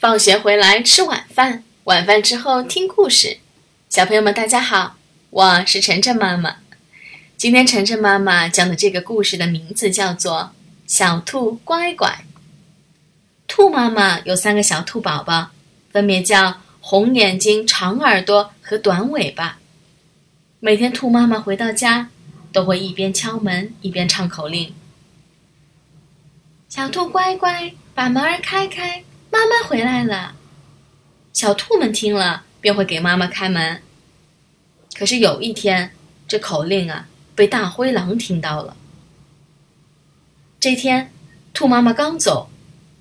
放学回来吃晚饭，晚饭之后听故事。小朋友们，大家好，我是晨晨妈妈。今天晨晨妈妈讲的这个故事的名字叫做《小兔乖乖》。兔妈妈有三个小兔宝宝，分别叫红眼睛、长耳朵和短尾巴。每天兔妈妈回到家，都会一边敲门一边唱口令：“小兔乖乖，把门儿开开。”妈妈回来了，小兔们听了便会给妈妈开门。可是有一天，这口令啊被大灰狼听到了。这天，兔妈妈刚走，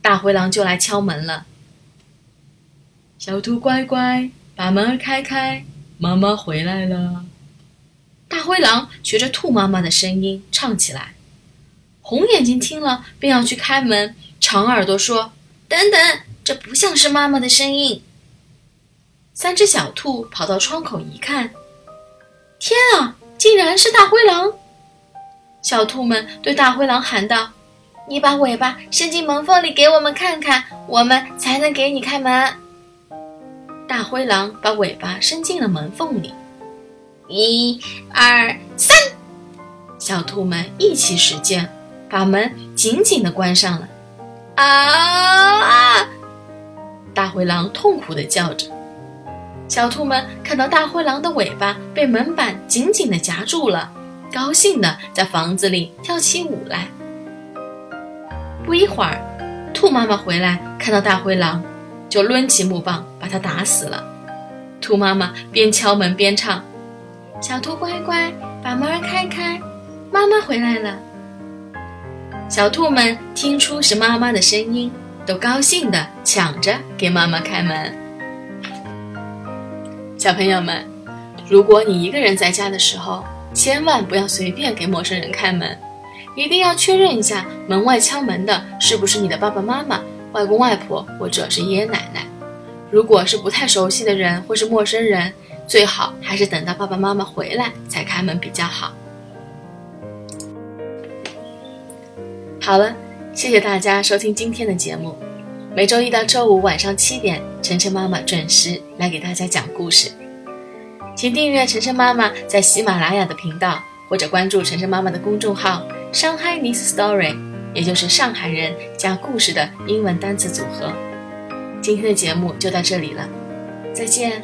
大灰狼就来敲门了。小兔乖乖，把门开开，妈妈回来了。大灰狼学着兔妈妈的声音唱起来。红眼睛听了便要去开门，长耳朵说。等等，这不像是妈妈的声音。三只小兔跑到窗口一看，天啊，竟然是大灰狼！小兔们对大灰狼喊道：“你把尾巴伸进门缝里，给我们看看，我们才能给你开门。”大灰狼把尾巴伸进了门缝里，一、二、三，小兔们一起使劲，把门紧紧的关上了。啊！大灰狼痛苦的叫着。小兔们看到大灰狼的尾巴被门板紧紧的夹住了，高兴的在房子里跳起舞来。不一会儿，兔妈妈回来，看到大灰狼，就抡起木棒把它打死了。兔妈妈边敲门边唱：“小兔乖乖，把门开开，妈妈回来了。”小兔们听出是妈妈的声音，都高兴的抢着给妈妈开门。小朋友们，如果你一个人在家的时候，千万不要随便给陌生人开门，一定要确认一下门外敲门的是不是你的爸爸妈妈、外公外婆或者是爷爷奶奶。如果是不太熟悉的人或是陌生人，最好还是等到爸爸妈妈回来才开门比较好。好了，谢谢大家收听今天的节目。每周一到周五晚上七点，晨晨妈妈准时来给大家讲故事。请订阅晨晨妈妈在喜马拉雅的频道，或者关注晨晨妈妈的公众号“上海 Miss Story”，也就是上海人加故事的英文单词组合。今天的节目就到这里了，再见。